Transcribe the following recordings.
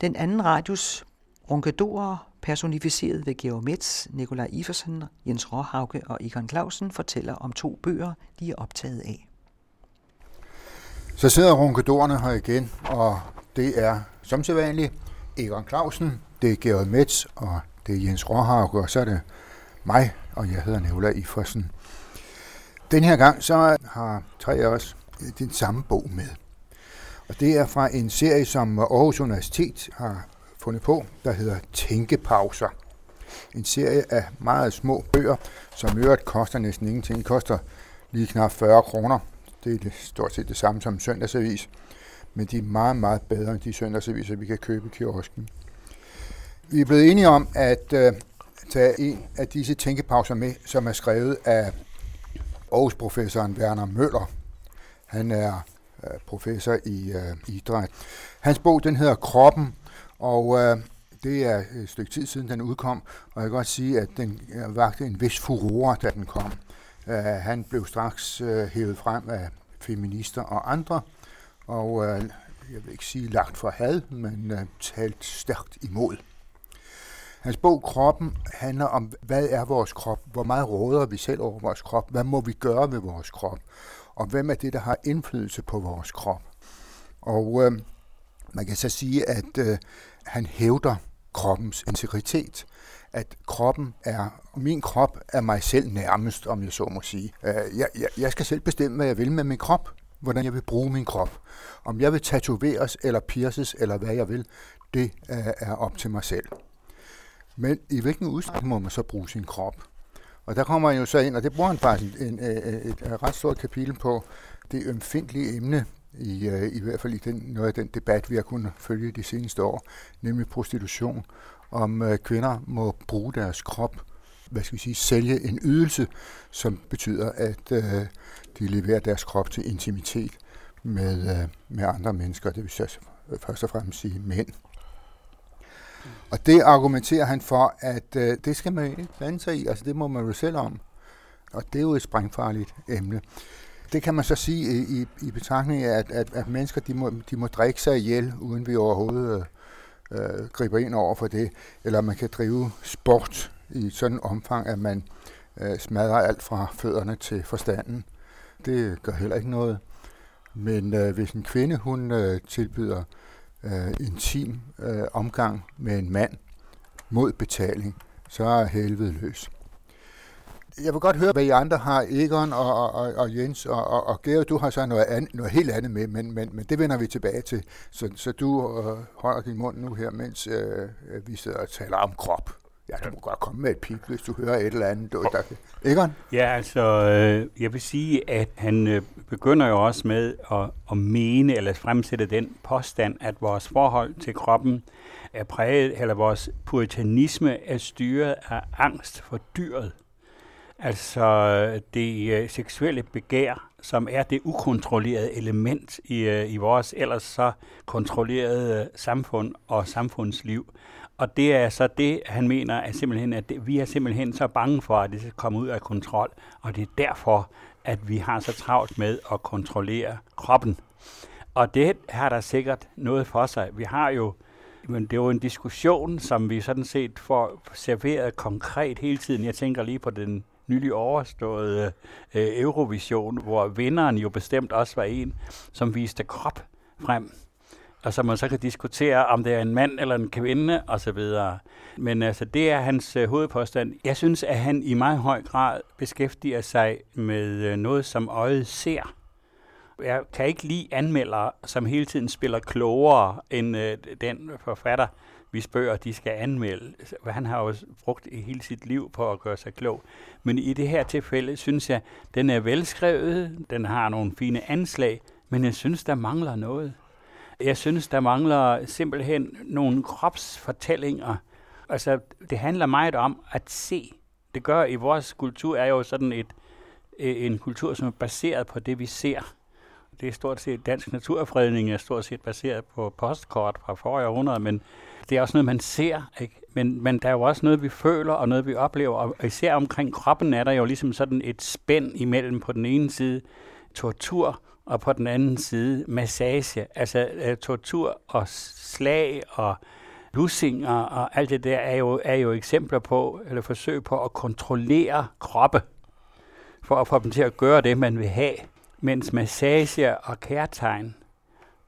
Den anden radius Ronkedorer, personificeret ved Georg Metz, Nikolaj Iversen, Jens Råhauke og Egon Clausen, fortæller om to bøger, de er optaget af. Så sidder ronkedorerne her igen, og det er som sædvanligt Egon Clausen, det er Georg Metz, og det er Jens Råhauke, og så er det mig, og jeg hedder Nikolaj Iversen. Den her gang så har tre af os den samme bog med. Og det er fra en serie, som Aarhus Universitet har fundet på, der hedder Tænkepauser. En serie af meget små bøger, som i øvrigt koster næsten ingenting. Det koster lige knap 40 kroner. Det er stort set det samme som en søndagsavis. Men de er meget, meget bedre end de søndagsaviser, vi kan købe i kiosken. Vi er blevet enige om at øh, tage en af disse tænkepauser med, som er skrevet af Aarhus-professoren Werner Møller. Han er professor i øh, idræt. Hans bog den hedder Kroppen, og øh, det er et stykke tid siden, den udkom, og jeg kan godt sige, at den øh, vagte en vis furore, da den kom. Øh, han blev straks øh, hævet frem af feminister og andre, og øh, jeg vil ikke sige lagt for had, men øh, talt stærkt imod. Hans bog Kroppen handler om, hvad er vores krop? Hvor meget råder vi selv over vores krop? Hvad må vi gøre med vores krop? Og hvem er det, der har indflydelse på vores krop? Og øh, man kan så sige, at øh, han hævder kroppens integritet. At kroppen er, min krop er mig selv nærmest, om jeg så må sige. Øh, jeg, jeg, jeg skal selv bestemme, hvad jeg vil med min krop. Hvordan jeg vil bruge min krop. Om jeg vil tatoveres eller pierces eller hvad jeg vil, det øh, er op til mig selv. Men i hvilken udstrækning må man så bruge sin krop? Og der kommer han jo så ind, og det bruger han faktisk en, en, øh, øh, et, et ret stort kapitel på, det ømfindtlige emne, i, i hvert fald i den, noget af den debat, vi har kunnet følge de seneste år, nemlig prostitution, om kvinder må bruge deres krop, hvad skal vi sige, sælge en ydelse, som betyder, at øh, de leverer deres krop til intimitet med, øh, med andre mennesker, det vil så først og fremmest sige mænd. Og det argumenterer han for, at øh, det skal man ikke blande sig i, altså det må man jo selv om. Og det er jo et sprængfarligt emne det kan man så sige i, i, i betragtning af, at, at, at mennesker de må, de må drikke sig ihjel, uden vi overhovedet øh, øh griber ind over for det. Eller man kan drive sport i sådan en omfang, at man øh, smadrer alt fra fødderne til forstanden. Det gør heller ikke noget. Men øh, hvis en kvinde hun øh, tilbyder øh, intim øh, omgang med en mand mod betaling, så er helvede løs jeg vil godt høre, hvad I andre har, Egon og, og, og Jens og, og, og Geo, du har så noget, andet, noget helt andet med, men, men, men det vender vi tilbage til. Så, så du øh, holder din mund nu her, mens øh, vi sidder og taler om krop. Ja, du må godt komme med et pip, hvis du hører et eller andet. Du, der, Egon? Ja, altså, øh, jeg vil sige, at han øh, begynder jo også med at, at mene eller fremsætte den påstand, at vores forhold til kroppen er præget, eller vores puritanisme er styret af angst for dyret. Altså det øh, seksuelle begær, som er det ukontrollerede element i, øh, i vores ellers så kontrollerede øh, samfund og samfundsliv. Og det er så det, han mener, er simpelthen, at det, vi er simpelthen så bange for, at det skal komme ud af kontrol, og det er derfor, at vi har så travlt med at kontrollere kroppen. Og det har der sikkert noget for sig. Vi har jo men det er jo en diskussion, som vi sådan set får serveret konkret hele tiden. Jeg tænker lige på den nylig overståede øh, Eurovision, hvor vinderen jo bestemt også var en, som viste krop frem. Og så man så kan diskutere, om det er en mand eller en kvinde osv. Men altså, det er hans øh, hovedpåstand. Jeg synes, at han i meget høj grad beskæftiger sig med øh, noget, som øjet ser. Jeg kan ikke lide anmeldere, som hele tiden spiller klogere end øh, den forfatter, hvis bøger de skal anmelde. Altså, han har jo brugt hele sit liv på at gøre sig klog. Men i det her tilfælde synes jeg, den er velskrevet, den har nogle fine anslag, men jeg synes, der mangler noget. Jeg synes, der mangler simpelthen nogle kropsfortællinger. Altså, det handler meget om at se. Det gør i vores kultur er jo sådan et, øh, en kultur, som er baseret på det, vi ser. Det er stort set dansk naturfredning, er stort set baseret på postkort fra forrige århundrede, men det er også noget, man ser, ikke? Men, men der er jo også noget, vi føler, og noget, vi oplever, og især omkring kroppen er der jo ligesom sådan et spænd imellem på den ene side tortur, og på den anden side massage, altså øh, tortur og slag og lussinger og alt det der er jo, er jo eksempler på, eller forsøg på at kontrollere kroppe, for at få dem til at gøre det, man vil have, mens massage og kærtegn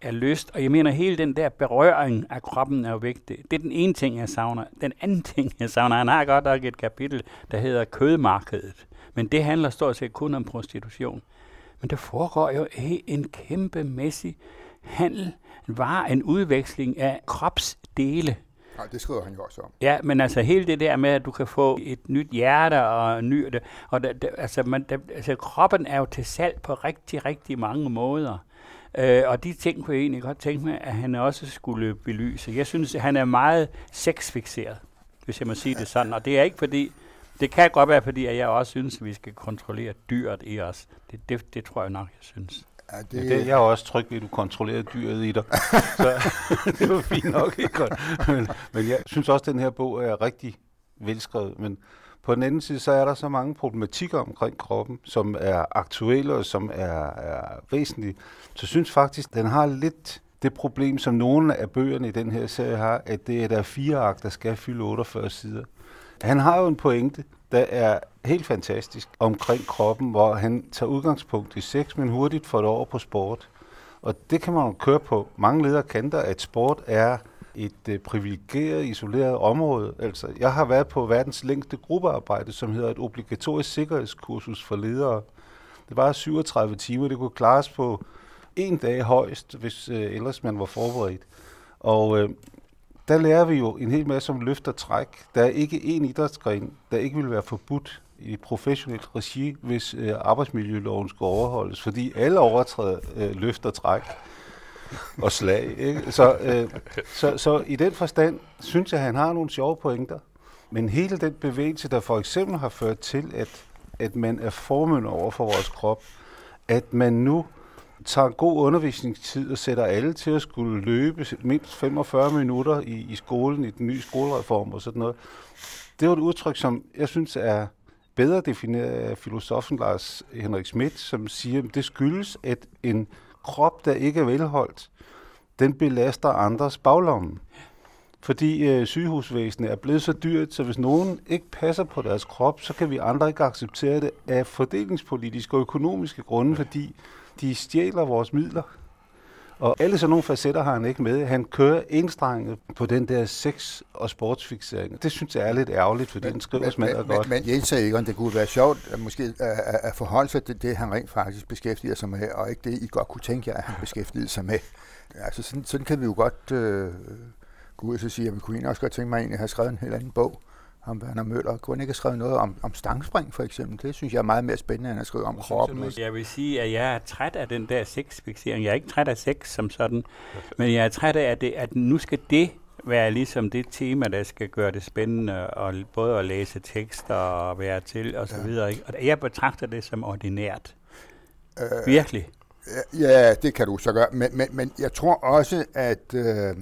er lyst. Og jeg mener, hele den der berøring af kroppen er jo vigtig. Det er den ene ting, jeg savner. Den anden ting, jeg savner, han har godt nok et kapitel, der hedder kødmarkedet. Men det handler stort set kun om prostitution. Men der foregår jo en kæmpemæssig handel, en vare, en udveksling af kropsdele. Ja, det skriver han jo også om. Ja, men altså hele det der med, at du kan få et nyt hjerte og en ny... Og det, det, altså, man, det, altså kroppen er jo til salg på rigtig, rigtig mange måder. Øh, og de ting kunne jeg egentlig godt tænke mig, at han også skulle belyse. Jeg synes, at han er meget sexfixeret, hvis jeg må sige det sådan. Og det er ikke fordi, det kan godt være fordi, at jeg også synes, at vi skal kontrollere dyret i os. Det, det, det tror jeg nok, jeg synes. Ja, det... Ja, det, jeg er også tryg ved, at du kontrollerer dyret i dig. så det var fint nok. Ikke? Men, men jeg synes også, at den her bog er rigtig velskrevet. Men på den anden side, så er der så mange problematikker omkring kroppen, som er aktuelle og som er, er væsentlige. Så jeg synes faktisk, den har lidt det problem, som nogle af bøgerne i den her serie har, at det er der fire akt, der skal fylde 48 sider. Han har jo en pointe, der er helt fantastisk omkring kroppen, hvor han tager udgangspunkt i sex, men hurtigt får det over på sport. Og det kan man jo køre på mange ledere kanter, at sport er et øh, privilegeret, isoleret område. Altså, jeg har været på verdens længste gruppearbejde, som hedder et obligatorisk sikkerhedskursus for ledere. Det var 37 timer, det kunne klares på en dag højst, hvis øh, ellers man var forberedt. Og øh, der lærer vi jo en hel masse om løft og træk. Der er ikke én idrætsgren, der ikke vil være forbudt i professionelt regi, hvis øh, arbejdsmiljøloven skal overholdes, fordi alle overtræder øh, løft og træk og slag. Ikke? Så, øh, så, så i den forstand synes jeg, at han har nogle sjove pointer. Men hele den bevægelse, der for eksempel har ført til, at, at man er formønder over for vores krop, at man nu tager god undervisningstid og sætter alle til at skulle løbe mindst 45 minutter i, i skolen, i den nye skolereform og sådan noget. Det var et udtryk, som jeg synes er bedre defineret af filosofen Lars Henrik Schmidt, som siger, at det skyldes, at en krop, der ikke er velholdt, den belaster andres baglomme. Fordi øh, sygehusvæsenet er blevet så dyrt, så hvis nogen ikke passer på deres krop, så kan vi andre ikke acceptere det af fordelingspolitiske og økonomiske grunde, fordi de stjæler vores midler. Og alle sådan nogle facetter har han ikke med. Han kører enstrenget på den der sex- og sportsfixering. Det synes jeg er lidt ærgerligt, fordi men, den skriver smadret godt. Men, men Jens sagde ikke, om det kunne være sjovt at måske at, at forholde sig til det, han rent faktisk beskæftiger sig med, og ikke det, I godt kunne tænke jer, at han beskæftigede sig med. Altså sådan, sådan kan vi jo godt øh, gå ud og sige, at vi kunne egentlig også godt tænke mig at have skrevet en helt anden bog om Werner Møller. Kunne han ikke have skrevet noget om, om stangspring, for eksempel? Det synes jeg er meget mere spændende, end at skrive om kroppen. Jeg, jeg vil sige, at jeg er træt af den der sexfixering. Jeg er ikke træt af sex som sådan, men jeg er træt af, at, det, at nu skal det være ligesom det tema, der skal gøre det spændende, og både at læse tekster og være til og så ja. videre. Ikke? Og jeg betragter det som ordinært. Øh, Virkelig. Ja, det kan du så gøre. Men, men, men jeg tror også, at... Øh,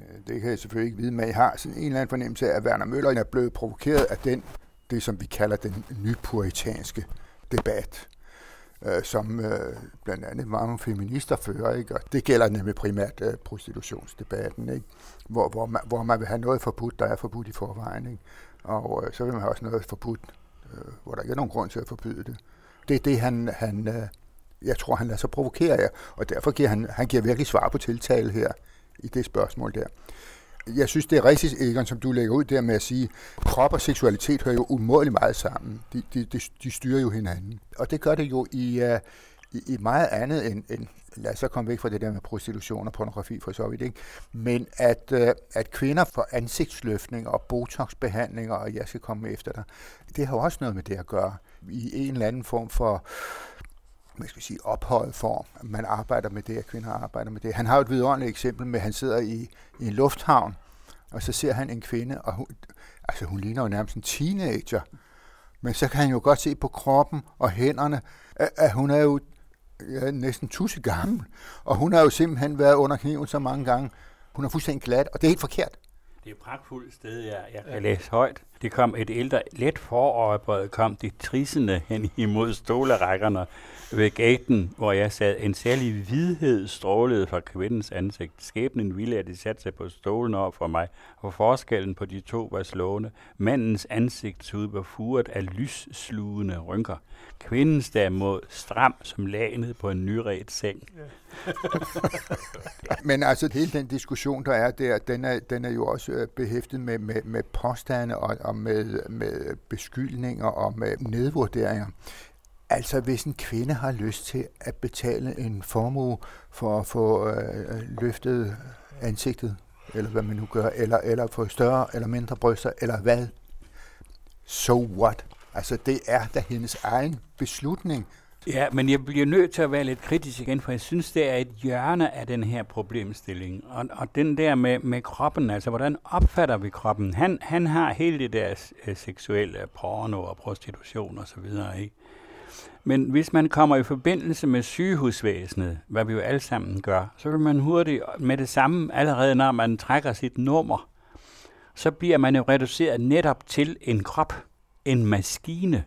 Øh, det kan jeg selvfølgelig ikke vide, men jeg har sådan en eller anden fornemmelse af, at Werner Møller er blevet provokeret af den, det som vi kalder den nypuritanske debat, øh, som øh, blandt andet mange feminister fører, ikke? og det gælder nemlig primært øh, prostitutionsdebatten, ikke? Hvor, hvor, man, hvor man vil have noget forbudt, der er forbudt i forvejen, ikke? og øh, så vil man have også noget forbudt, øh, hvor der ikke er nogen grund til at forbyde det. Det er det, han, han øh, jeg tror, han lader sig provokere af, og derfor giver han, han giver virkelig svar på tiltale her i det spørgsmål der. Jeg synes, det er rigtigt, Egon, som du lægger ud der med at sige, krop og seksualitet hører jo umådeligt meget sammen. De, de, de, de styrer jo hinanden. Og det gør det jo i, uh, i, i meget andet end, end, lad os så komme væk fra det der med prostitution og pornografi for så vidt, ikke? men at, uh, at kvinder får ansigtsløftning og botoxbehandlinger, og jeg skal komme efter dig, det har jo også noget med det at gøre. I en eller anden form for man skal sige, ophøjet form. Man arbejder med det, og kvinder arbejder med det. Han har jo et vidunderligt eksempel med, at han sidder i, i en lufthavn, og så ser han en kvinde, og hun, altså hun ligner jo nærmest en teenager, men så kan han jo godt se på kroppen og hænderne, at, at hun er jo ja, næsten tusse gammel, og hun har jo simpelthen været under kniven så mange gange. Hun er fuldstændig glat, og det er helt forkert. Det er et pragtfuldt sted, jeg, jeg kan læse højt. Det kom et ældre, let foroverbøjet, kom det trissende hen imod stolerækkerne ved gaten, hvor jeg sad. En særlig hvidhed strålede fra kvindens ansigt. Skæbnen ville, at de satte sig på stolen over for mig, og forskellen på de to var slående. Mandens ansigtshud var furet af lysslugende rynker. Kvindens derimod stram som lagnet på en nyret seng. Men altså, hele den diskussion, der er der, den er, den er jo også øh, behæftet med, med, med påstande og, og med, med beskyldninger og med nedvurderinger. Altså, hvis en kvinde har lyst til at betale en formue for at få øh, løftet ansigtet, eller hvad man nu gør, eller, eller få større eller mindre bryster, eller hvad, so what? Altså, det er da hendes egen beslutning. Ja, men jeg bliver nødt til at være lidt kritisk igen, for jeg synes, det er et hjørne af den her problemstilling. Og, og den der med, med kroppen, altså hvordan opfatter vi kroppen? Han, han har hele det der øh, seksuelle porno og prostitution og så videre, ikke? Men hvis man kommer i forbindelse med sygehusvæsenet, hvad vi jo alle sammen gør, så vil man hurtigt med det samme, allerede når man trækker sit nummer, så bliver man jo reduceret netop til en krop, en maskine,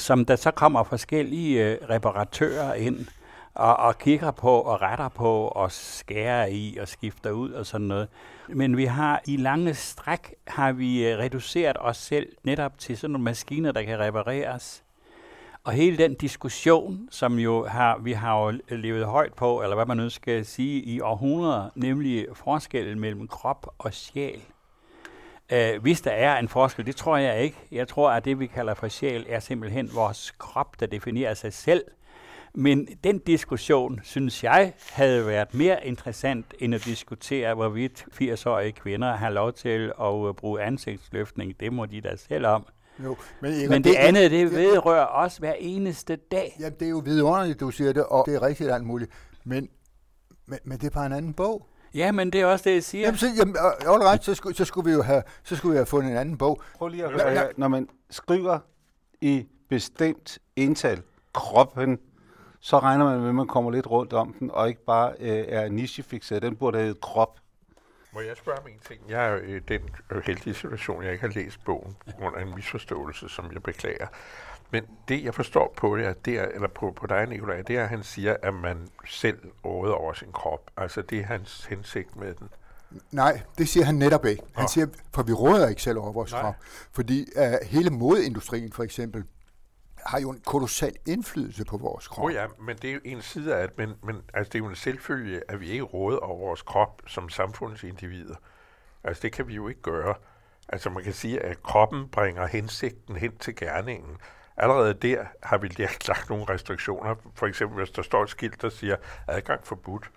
som der så kommer forskellige øh, reparatører ind og, og kigger på og retter på og skærer i og skifter ud og sådan noget. Men vi har i lange stræk har vi øh, reduceret os selv netop til sådan nogle maskiner, der kan repareres. Og hele den diskussion, som jo har, vi har jo levet højt på, eller hvad man nu skal sige, i århundreder, nemlig forskellen mellem krop og sjæl. Uh, hvis der er en forskel, det tror jeg ikke. Jeg tror, at det, vi kalder for sjæl, er simpelthen vores krop, der definerer sig selv. Men den diskussion, synes jeg, havde været mere interessant, end at diskutere, hvorvidt 80-årige kvinder har lov til at bruge ansigtsløftning. Det må de da selv om. Jo, men, Inger, men det, det andet, det vedrører os hver eneste dag. Ja, det er jo vidunderligt, du siger det, og det er rigtigt alt muligt. Men, men, men det er bare en anden bog. Ja, men det er også det, jeg siger. Jamen, så, jamen, all right, så, skulle, så, skulle vi jo have, så skulle vi have fundet en anden bog. Prøv lige at høre ja, Når man skriver i bestemt ental kroppen, så regner man med, at man kommer lidt rundt om den, og ikke bare øh, er nichefixeret. Den burde have krop. Må jeg spørge om en ting? Jeg er jo i den heldige situation, jeg ikke har læst bogen på grund af en misforståelse, som jeg beklager. Men det, jeg forstår på det, det er, eller på, på dig, Nicolaj, det er, at han siger, at man selv råder over sin krop. Altså, det er hans hensigt med den. Nej, det siger han netop ikke. Han siger, for vi råder ikke selv over vores Nej. krop. Fordi uh, hele modeindustrien for eksempel, har jo en kolossal indflydelse på vores krop. Oh ja, men det er jo en side af at men, men altså, det er jo en selvfølge, at vi ikke råder over vores krop som samfundsindivider. Altså det kan vi jo ikke gøre. Altså man kan sige, at kroppen bringer hensigten hen til gerningen. Allerede der har vi lagt nogle restriktioner. For eksempel hvis der står et skilt, der siger adgang forbudt,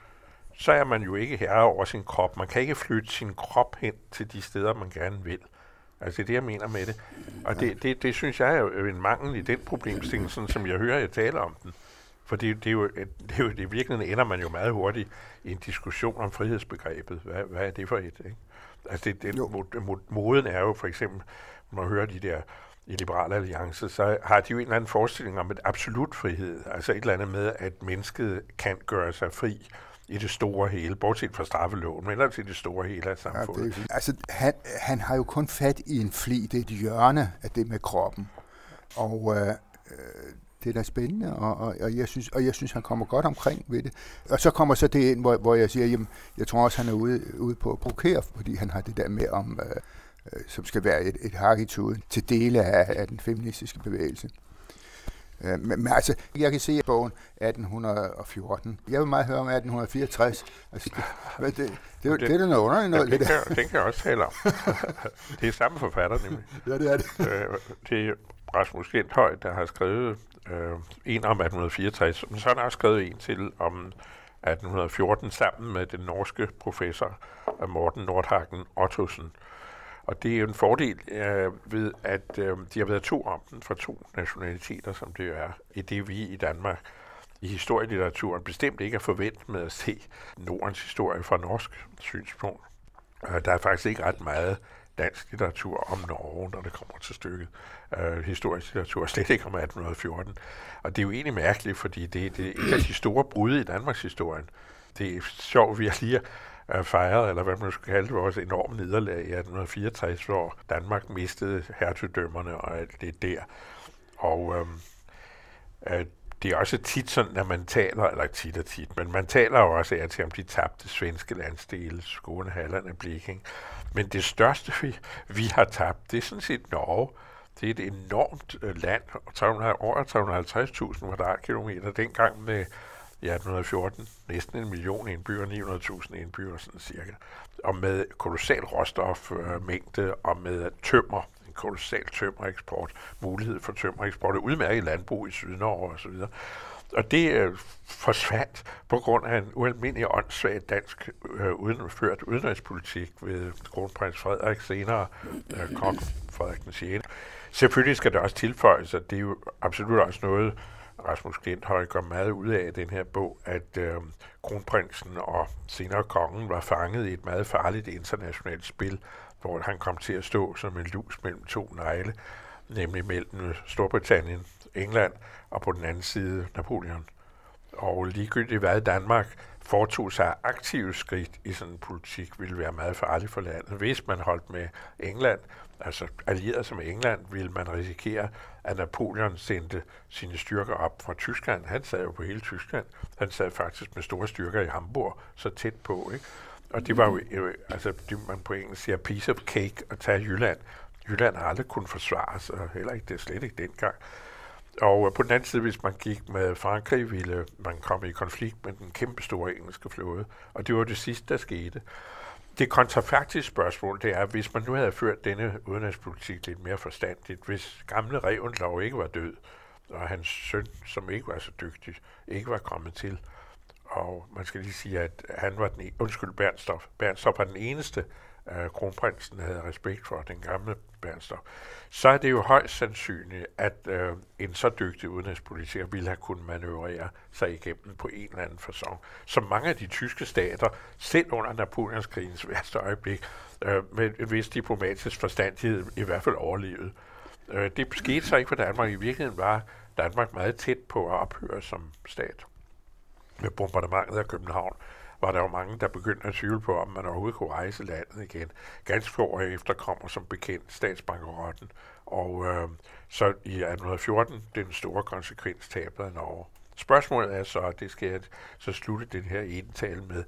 så er man jo ikke herre over sin krop. Man kan ikke flytte sin krop hen til de steder, man gerne vil. Altså det er det, jeg mener med det. Og det, det, det synes jeg er jo en mangel i den problemstilling, sådan som jeg hører, jeg taler om den. For det, det, er jo, det er jo, det virkelig ender man jo meget hurtigt i en diskussion om frihedsbegrebet. Hvad, hvad er det for et? Ikke? Altså det, det, mod, moden er jo for eksempel, når man hører de der i Liberale Alliance, så har de jo en eller anden forestilling om et absolut frihed. Altså et eller andet med, at mennesket kan gøre sig fri i det store hele, bortset fra straffeloven, men ellers i det store hele af samfundet. Ja, det altså, han, han har jo kun fat i en fli, det er et hjørne af det med kroppen. Og øh, øh, det er da spændende, og, og, og, jeg synes, og jeg synes, han kommer godt omkring ved det. Og så kommer så det ind, hvor, hvor jeg siger, jamen, jeg tror også, han er ude, ude på at provokere, fordi han har det der med om, øh, øh, som skal være et, et hak i tuden til dele af, af den feministiske bevægelse. Øh, men, men altså, jeg kan se i bogen 1814. Jeg vil meget høre om 1864. Altså, det, det, det, det, det, det er da noget underligt noget. Ja, det, kan, det kan jeg også tale om. det er samme forfatter, nemlig. Ja, det er det. Øh, det er Rasmus Genthøj, der har skrevet øh, en om 1864, men så har han også skrevet en til om 1814 sammen med den norske professor Morten Nordhagen Ottosen. Og det er jo en fordel øh, ved, at øh, de har været to om den fra to nationaliteter, som det jo er, i det vi i Danmark i historielitteraturen bestemt ikke er forventet med at se Nordens historie fra norsk synspunkt. Øh, der er faktisk ikke ret meget dansk litteratur om Norge, når det kommer til stykket. Øh, historisk litteratur slet ikke om 1814. Og det er jo egentlig mærkeligt, fordi det, det er et af de store brud i Danmarks historien. Det er sjovt, vi har lige øh, fejrede, eller hvad man skal kalde det, vores enorme nederlag i 1864, hvor Danmark mistede hertugdømmerne og alt det der. Og øh, øh, det er også tit sådan, når man taler, eller tit og tit, men man taler jo også af til, om de tabte svenske landsdele, Skåne, Halland og Blekinge. Men det største, vi, vi har tabt, det er sådan set Norge. Det er et enormt øh, land, 300, over 350.000 kvadratkilometer, dengang med i 1814 næsten en million indbyggere, 900.000 indbyggere sådan cirka, og med kolossal råstofmængde og med tømmer, en kolossal tømmereksport, mulighed for tømmereksport, og udmærket landbrug i Sydnorge osv. Og det øh, forsvandt på grund af en ualmindelig åndssvag dansk øh, udenført udenrigspolitik ved kronprins Frederik, senere øh, kong Frederik den 6. Selvfølgelig skal det også tilføjes, at det er jo absolut også noget, Rasmus Glenthøj gør meget ud af i den her bog, at øh, kronprinsen og senere kongen var fanget i et meget farligt internationalt spil, hvor han kom til at stå som en lus mellem to negle, nemlig mellem Storbritannien, England og på den anden side Napoleon. Og ligegyldigt hvad Danmark foretog sig aktive skridt i sådan en politik, ville være meget farligt for landet. Hvis man holdt med England, altså allieret som England, ville man risikere, at Napoleon sendte sine styrker op fra Tyskland. Han sad jo på hele Tyskland. Han sad faktisk med store styrker i Hamburg, så tæt på. Ikke? Og det var jo, øh, altså det man på engelsk siger, piece of cake at tage Jylland. Jylland har aldrig kunnet forsvare sig, heller ikke det slet ikke dengang. Og øh, på den anden side, hvis man gik med Frankrig, ville man komme i konflikt med den kæmpe store engelske flåde. Og det var det sidste, der skete. Det kontrafaktiske spørgsmål, det er, hvis man nu havde ført denne udenrigspolitik lidt mere forstandigt, hvis gamle Revendlov ikke var død, og hans søn, som ikke var så dygtig, ikke var kommet til, og man skal lige sige, at han var den, e- undskyld, Bernstorff, Bernstorff var den eneste, uh, kronprinsen havde respekt for, den gamle Bernstorff, så er det jo højst sandsynligt, at øh, en så dygtig udenrigspolitiker ville have kunnet manøvrere sig igennem på en eller anden fasong. Som mange af de tyske stater, selv under Napoleonskrigens værste øjeblik, øh, med en vis diplomatisk forstandighed i hvert fald overlevede. Øh, det skete så ikke for Danmark. I virkeligheden var Danmark meget tæt på at ophøre som stat med bombardementet af København, var der jo mange, der begyndte at tvivle på, om man overhovedet kunne rejse landet igen. Ganske få år efter kommer som bekendt statsbankerotten, og øh, så i 1814 den store konsekvens tabet af Norge. Spørgsmålet er så, og det skal jeg så slutte den her indtale med,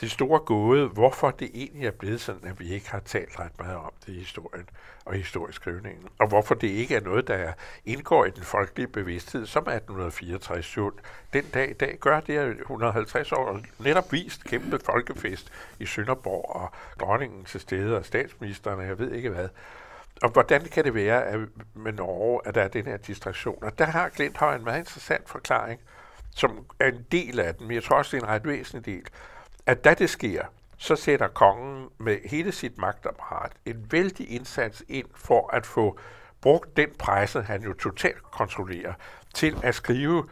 det store gåde, hvorfor det egentlig er blevet sådan, at vi ikke har talt ret meget om det i historien og historieskrivningen, og hvorfor det ikke er noget, der indgår i den folkelige bevidsthed, som 1864 den dag i dag gør det, er 150 år netop vist kæmpe folkefest i Sønderborg, og dronningen til stede, og statsministeren, og jeg ved ikke hvad. Og hvordan kan det være at med Norge, at der er den her distraktion? Og der har Glint har en meget interessant forklaring, som er en del af den, men jeg tror også, det er en ret væsentlig del at da det sker, så sætter kongen med hele sit magtapparat en vældig indsats ind for at få brugt den presse, han jo totalt kontrollerer, til at skrive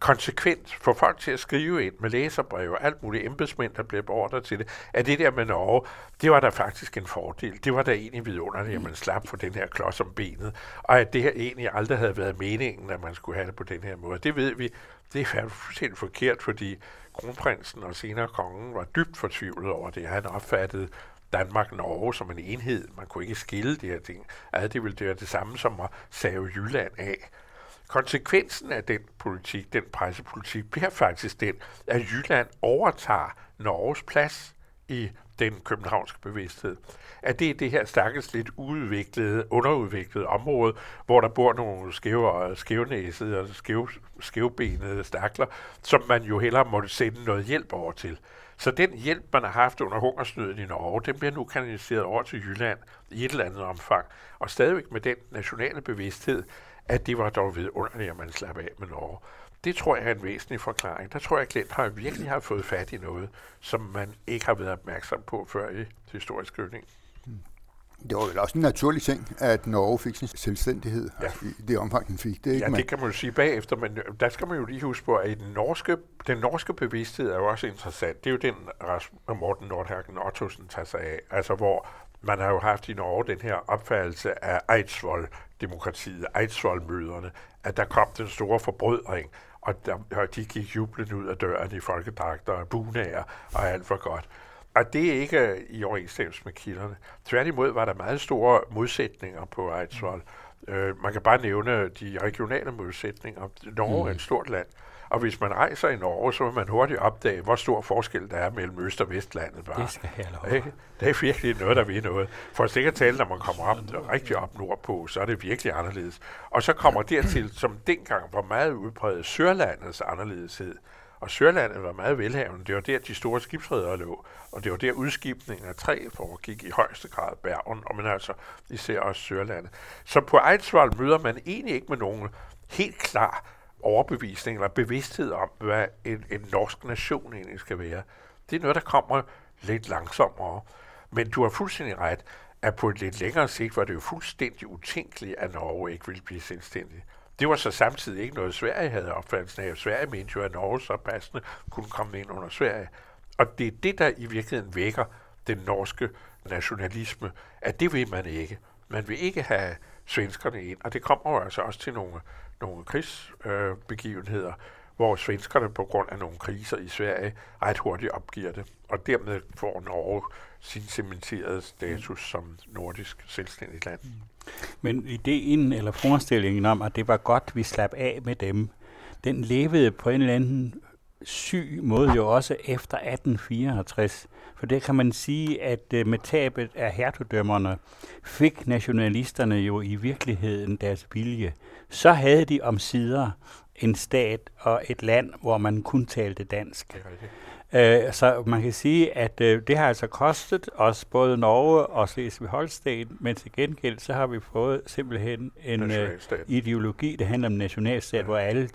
konsekvent, få folk til at skrive ind med læserbreve og alt muligt embedsmænd, der blev beordret til det, at det der med Norge, det var der faktisk en fordel. Det var der egentlig vidunderligt, at man slap for den her klods om benet, og at det her egentlig aldrig havde været meningen, at man skulle have det på den her måde. Det ved vi, det er fuldstændig forkert, fordi kronprinsen og senere kongen var dybt fortvivlet over det. Han opfattede Danmark-Norge som en enhed. Man kunne ikke skille de her ting. Ad det ville det være det samme som at save Jylland af. Konsekvensen af den politik, den pressepolitik, bliver faktisk den, at Jylland overtager Norges plads i den københavnske bevidsthed. At det er det her stakkels lidt udviklede, underudviklede område, hvor der bor nogle skæve, øh, skævnæsede og skæv, skævbenede stakler, som man jo hellere måtte sende noget hjælp over til. Så den hjælp, man har haft under hungersnøden i Norge, den bliver nu kanaliseret over til Jylland i et eller andet omfang. Og stadigvæk med den nationale bevidsthed, at det var dog vidunderligt, at man slap af med Norge. Det tror jeg er en væsentlig forklaring. Der tror jeg, at Glenn har virkelig har fået fat i noget, som man ikke har været opmærksom på før i historisk skrivning. Det var vel også en naturlig ting, at Norge fik sin selvstændighed ja. i det omfang, den fik. Det, ikke? ja, det kan man jo sige bagefter, men der skal man jo lige huske på, at den norske, den norske bevidsthed er jo også interessant. Det er jo den, Morten Nordhagen Ottosen tager sig af, altså hvor man har jo haft i Norge den her opfattelse af Eidsvoll-demokratiet, Eidsvoll-møderne, at der kom den store forbrødring, og, der, og de gik jublende ud af døren i folkedragter og bunager og alt for godt. Og det er ikke i overensstemmelse med kilderne. Tværtimod var der meget store modsætninger på Eidsvoll. Øh, man kan bare nævne de regionale modsætninger. Norge mm. er et stort land, og hvis man rejser i Norge, så vil man hurtigt opdage, hvor stor forskel der er mellem Øst- og Vestlandet. Bare. Det skal jeg lov. Ikke? Det er virkelig noget, der ved noget. For at ikke at tale, når man kommer op, rigtig op nordpå, så er det virkelig anderledes. Og så kommer dertil, som dengang var meget udbredt, Sørlandets anderledeshed. Og Sørlandet var meget velhavende. Det var der, de store skibsredere lå. Og det var der, udskibningen af træ foregik i højeste grad Bergen, og men altså især også Sørlandet. Så på Eidsvoll møder man egentlig ikke med nogen helt klar overbevisning eller bevidsthed om, hvad en, en norsk nation egentlig skal være. Det er noget, der kommer lidt langsommere. Men du har fuldstændig ret, at på et lidt længere sigt var det jo fuldstændig utænkeligt, at Norge ikke ville blive selvstændig. Det var så samtidig ikke noget, Sverige havde opfattelsen af. Sverige mente jo, at Norge så passende kunne komme ind under Sverige. Og det er det, der i virkeligheden vækker den norske nationalisme, at det vil man ikke. Man vil ikke have svenskerne ind, og det kommer jo altså også til nogle, nogle krigsbegivenheder, øh, hvor svenskerne på grund af nogle kriser i Sverige ret hurtigt opgiver det, og dermed får Norge sin cementerede status som nordisk selvstændigt land. Mm. Men ideen eller forestillingen om, at det var godt, vi slap af med dem, den levede på en eller anden syg måde jo også efter 1864. For det kan man sige, at øh, med tabet af hertugdømmerne fik nationalisterne jo i virkeligheden deres vilje. Så havde de om sider en stat og et land, hvor man kun talte dansk. Øh, så man kan sige, at øh, det har altså kostet os både Norge og Slesvig-Holsten, men til gengæld så har vi fået simpelthen en øh, ideologi, der handler om nationalstat, ja. hvor, alle,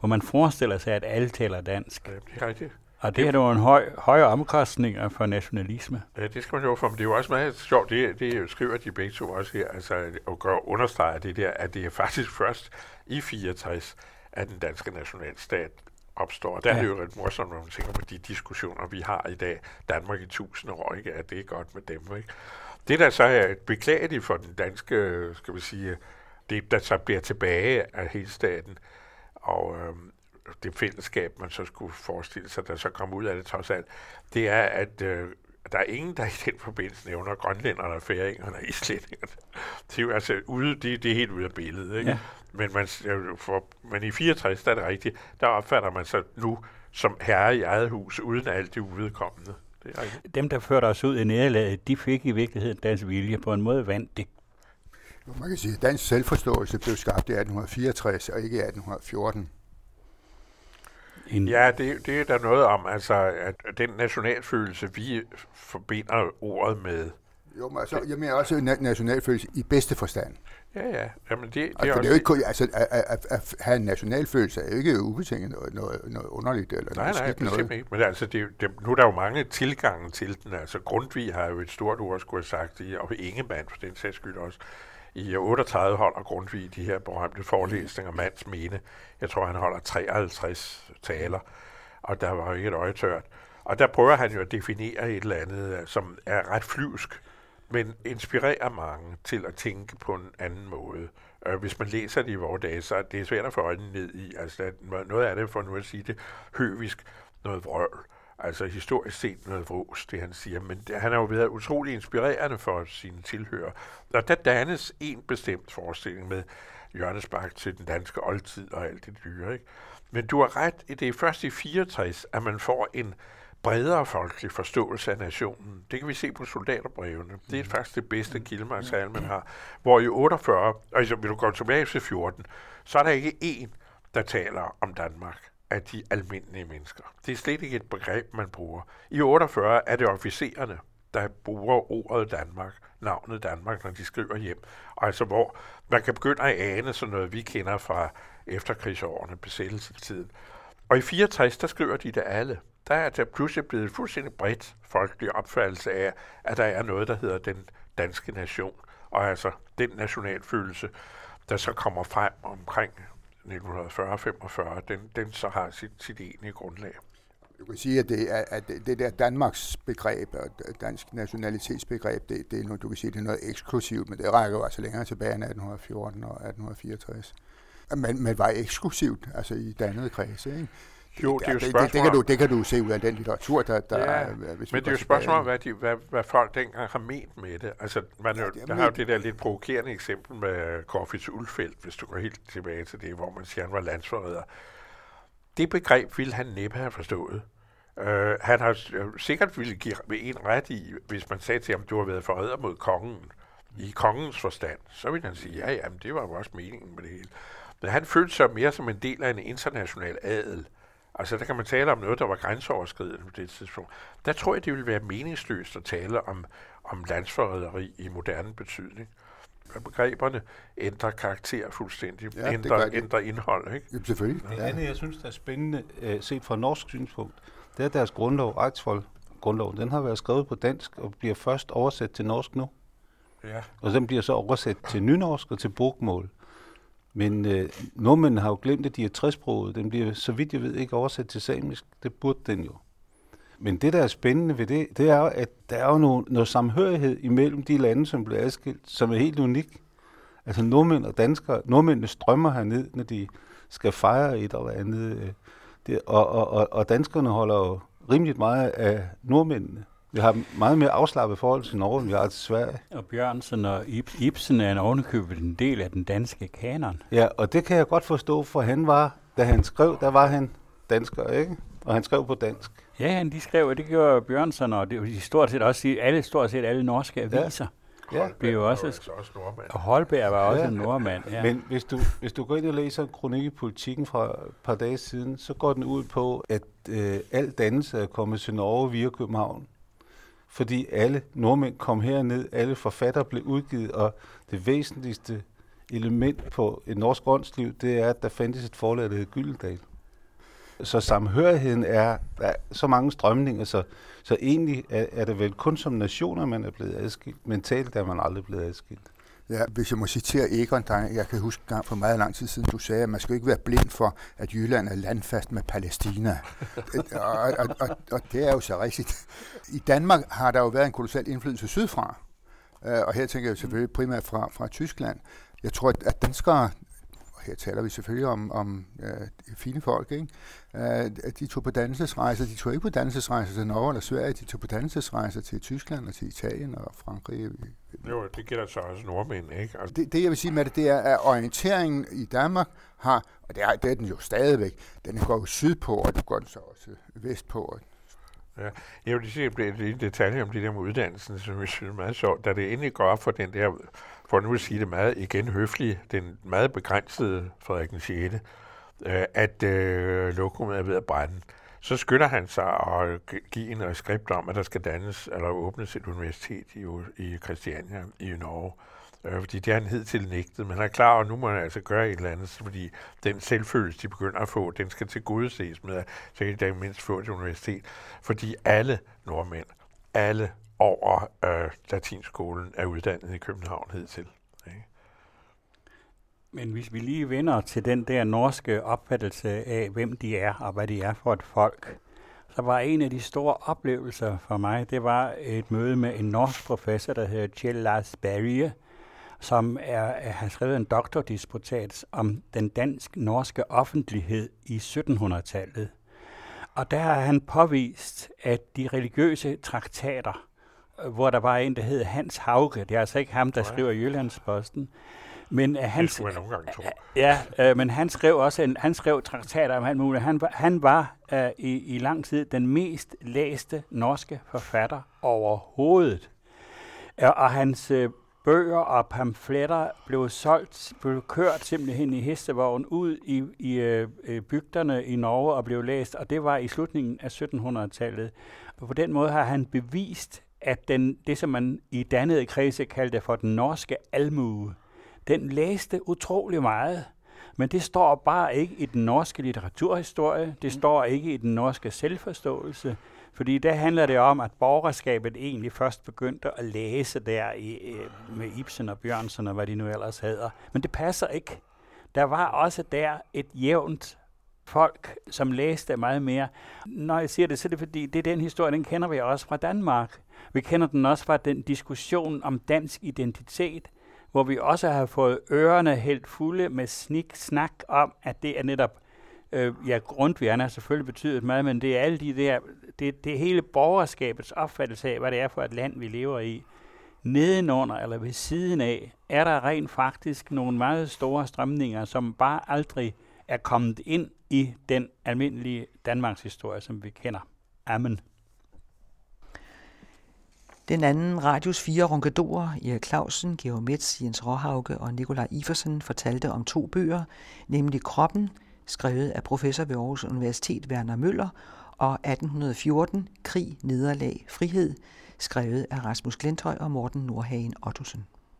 hvor man forestiller sig, at alle taler dansk. Ja, det er rigtigt. Og det er jo en høj, højere omkostning for nationalisme. Ja, det skal man jo for, men det er jo også meget sjovt, det, det skriver de begge to også her, altså at gøre, understrege det der, at det er faktisk først i 64, at den danske nationalstat opstår. Der ja. er det jo ret morsomt, når man tænker på de diskussioner, vi har i dag. Danmark i tusind år, ikke? at det er godt med dem. Ikke? Det, der så er beklageligt for den danske, skal vi sige, det, der så bliver tilbage af hele staten, og øh, det fællesskab, man så skulle forestille sig, der så kom ud af det trods alt, det er, at øh, der er ingen, der i den forbindelse nævner grønlænderne, færingerne og islændingerne. Det er jo altså ude, det, det er helt ude af billedet. Ikke? Ja. Men, man, for, men i 64, der er det rigtigt, der opfatter man sig nu som herre i eget hus, uden alt det uvedkommende. Det er Dem, der førte os ud i nederlaget, de fik i virkeligheden deres vilje. På en måde vandt det. Man kan sige, at dansk selvforståelse blev skabt i 1864 og ikke i 1814. En... Ja, det, det er der noget om, altså, at den nationalfølelse, vi forbinder ordet med. Jo, men altså, jeg mener også na- nationalfølelse i bedste forstand. Ja, ja. Jamen, det, det altså, er, også... det er jo ikke, altså, at, at, at, have en nationalfølelse er jo ikke ubetinget noget, noget, noget underligt eller nej, noget nej, noget. ikke. Men altså, det, det, nu er der jo mange tilgange til den. Altså, Grundtvig har jo et stort ord, skulle have sagt, og Ingemann for den sags skyld også. I 38 holder Grundtvig de her berømte forelæsninger, Mands Mene. Jeg tror, han holder 53 taler, og der var jo ikke et øje tørt. Og der prøver han jo at definere et eller andet, øh, som er ret flyvsk, men inspirerer mange til at tænke på en anden måde. Øh, hvis man læser det i vores dage, så er det svært at få øjnene ned i. Altså, noget af det, for nu at sige det, høvisk, noget vrøvl. Altså historisk set noget vros, det han siger. Men det, han har jo været utrolig inspirerende for sine tilhører. Og der dannes en bestemt forestilling med Jørgens Bak til den danske oldtid og alt det dyre. Ikke? Men du har ret, det er først i 64, at man får en bredere folkelig forståelse af nationen. Det kan vi se på soldaterbrevene. Det er faktisk det bedste kildemateriale, man har. Hvor i 48, altså vil du gå tilbage til 14, så er der ikke én, der taler om Danmark af de almindelige mennesker. Det er slet ikke et begreb, man bruger. I 48 er det officererne, der bruger ordet Danmark, navnet Danmark, når de skriver hjem. Altså hvor man kan begynde at ane sådan noget, vi kender fra efterkrigsårene, besættelsestiden. Og i 64, der skriver de det alle. Der er der pludselig blevet fuldstændig bredt folkelig opfattelse af, at der er noget, der hedder den danske nation. Og altså den nationalfølelse, der så kommer frem omkring 1940-45, den, den så har sit, sit egentlige grundlag. Du kan sige, at det, er, at det der Danmarks begreb og dansk nationalitetsbegreb, det, det er noget, du kan sige, det er noget eksklusivt, men det rækker jo altså længere tilbage end 1814 og 1864. Men, men var eksklusivt, altså i dannede kredse. Ikke? Jo, det er jo det, spørgsmål det, det, kan du, det kan du se ud af den litteratur, der, der Ja, er... Hvis vi Men det er jo spørgsmål om, hvad, de, hvad, hvad folk dengang har ment med det. Altså, man, ja, det er der har jo det der lidt provokerende eksempel med Corfitz Ulfeldt, hvis du går helt tilbage til det, hvor man siger, han var landsforræder. Det begreb ville han næppe have forstået. Uh, han har øh, sikkert ville give en ret i, hvis man sagde til ham, du har været forræder mod kongen, i kongens forstand, så ville han sige, ja, ja, men det var jo også meningen med det hele. Men han følte sig mere som en del af en international adel. Altså, der kan man tale om noget, der var grænseoverskridende på det tidspunkt. Der tror jeg, det ville være meningsløst at tale om, om landsforræderi i moderne betydning. Begreberne ændrer karakter fuldstændig, Ja, ja, det ændrer, ændrer indhold. Ikke? Jamen, selvfølgelig. Det Ja. andet, jeg synes, der er spændende, øh, set fra norsk synspunkt, det er deres grundlov, Eidsvoll grundlov, den har været skrevet på dansk og bliver først oversat til norsk nu. Ja. Og den bliver så oversat til nynorsk og til bogmål. Men øh, nordmændene har jo glemt, at de er træsproget. Den bliver, så vidt jeg ved, ikke oversat til samisk. Det burde den jo. Men det, der er spændende ved det, det er jo, at der er jo noget, noget samhørighed imellem de lande, som bliver adskilt, som er helt unik. Altså nordmænd og danskere, nordmændene strømmer herned, når de skal fejre et eller andet. øh, Det, og, og, og, og danskerne holder jo rimeligt meget af nordmændene. Vi har meget mere afslappet forhold til Norge, end vi har til Sverige. Og Bjørnsen og Ib- Ibsen er en ovenikøbet en del af den danske kanon. Ja, og det kan jeg godt forstå, for han var, da han skrev, der var han dansker, ikke? Og han skrev på dansk. Ja, han de skrev, og det gjorde Bjørnsen, og det var de stort set også alle, stort set alle norske aviser. Ja. Det er jo også, altså også nordmand. og Holberg var også Ja. en nordmand. Ja. Men hvis du, hvis du går ind og læser en kronik i politikken fra et par dage siden, så går den ud på, at øh, al dannelse er kommet til Norge via København. Fordi alle nordmænd kom herned, alle forfattere blev udgivet, og det væsentligste element på et norsk åndsliv, det er, at der fandtes et forlag, der hed Gyldendal. Så samhørigheden er, der er så mange strømninger, så, så egentlig er, er det vel kun som nationer, man er blevet adskilt. Mentalt er man aldrig blevet adskilt. Ja, hvis jeg må citere Egon, der, jeg kan huske gang for meget lang tid siden, du sagde, at man skal ikke være blind for, at Jylland er landfast med Palæstina. og, og, og, og det er jo så rigtigt. I Danmark har der jo været en kolossal indflydelse sydfra, øh, og her tænker jeg selvfølgelig primært fra, fra Tyskland. Jeg tror, at, danskere, her taler vi selvfølgelig om, om øh, fine folk, ikke? Øh, de tog på dannelsesrejser. De tog ikke på dannelsesrejser til Norge eller Sverige, de tog på dannelsesrejser til Tyskland og til Italien og Frankrig. Jo, det gælder så også nordmænd, ikke? Altså, Det, det jeg vil sige med det, det er, at orienteringen i Danmark har, og det er, det er den jo stadigvæk, den går jo sydpå, og det går den så også vestpå. Og jeg vil lige sige en lille detalje om det der med uddannelsen, som jeg synes er meget sjovt. Da det endelig går op for den der, for nu at sige det meget igen høflige, den meget begrænsede Frederik den 6., øh, at øh, lokummet er ved at brænde, så skynder han sig at give en reskript om, at der skal dannes eller åbnes et universitet i, i Christiania i Norge. Øh, fordi det har han hidtil nægtet, men han er klar og nu må han altså gøre et eller andet, fordi den selvfølelse, de begynder at få, den skal tilgodeses med, at så kan de mindst få et universitet. Fordi alle nordmænd, alle over øh, latinskolen er uddannet i København hidtil. Ikke? Men hvis vi lige vender til den der norske opfattelse af, hvem de er og hvad de er for et folk, så var en af de store oplevelser for mig, det var et møde med en norsk professor, der hedder Kjell Lars Berge, som er, er, har skrevet en doktordisputat om den dansk-norske offentlighed i 1700-tallet. Og der har han påvist, at de religiøse traktater, øh, hvor der var en, der hed Hans Hauge, det er altså ikke ham, der Nej. skriver Jyllandsposten, men uh, Det han, jeg nogle gange tro. Ja, øh, men han skrev også en, han skrev traktater om alt muligt. Han var, han var øh, i, i lang tid den mest læste norske forfatter overhovedet. Øh, og hans øh, bøger og pamfletter blev solgt, blev kørt simpelthen i hestevogn ud i, i øh, bygderne i Norge og blev læst, og det var i slutningen af 1700-tallet. Og på den måde har han bevist, at den, det, som man i dannede kredse kaldte for den norske almue, den læste utrolig meget, men det står bare ikke i den norske litteraturhistorie, det står ikke i den norske selvforståelse, fordi der handler det om, at borgerskabet egentlig først begyndte at læse der i, øh, med Ibsen og Bjørnsen og hvad de nu ellers hedder. Men det passer ikke. Der var også der et jævnt folk, som læste meget mere. Når jeg siger det, så er det fordi, det er den historie, den kender vi også fra Danmark. Vi kender den også fra den diskussion om dansk identitet, hvor vi også har fået ørerne helt fulde med snik snak om, at det er netop Øh, ja, Grundtvig har selvfølgelig betydet meget, men det er alle de der, det, det hele borgerskabets opfattelse af, hvad det er for et land, vi lever i. Nedenunder eller ved siden af, er der rent faktisk nogle meget store strømninger, som bare aldrig er kommet ind i den almindelige Danmarks historie, som vi kender. Amen. Den anden Radius 4 ronkadorer, Erik Clausen, Georg Metz, Jens Råhauke og Nikolaj Iversen fortalte om to bøger, nemlig Kroppen, skrevet af professor ved Aarhus Universitet Werner Møller, og 1814, Krig, Nederlag, Frihed, skrevet af Rasmus Glenthøj og Morten Nordhagen Ottosen.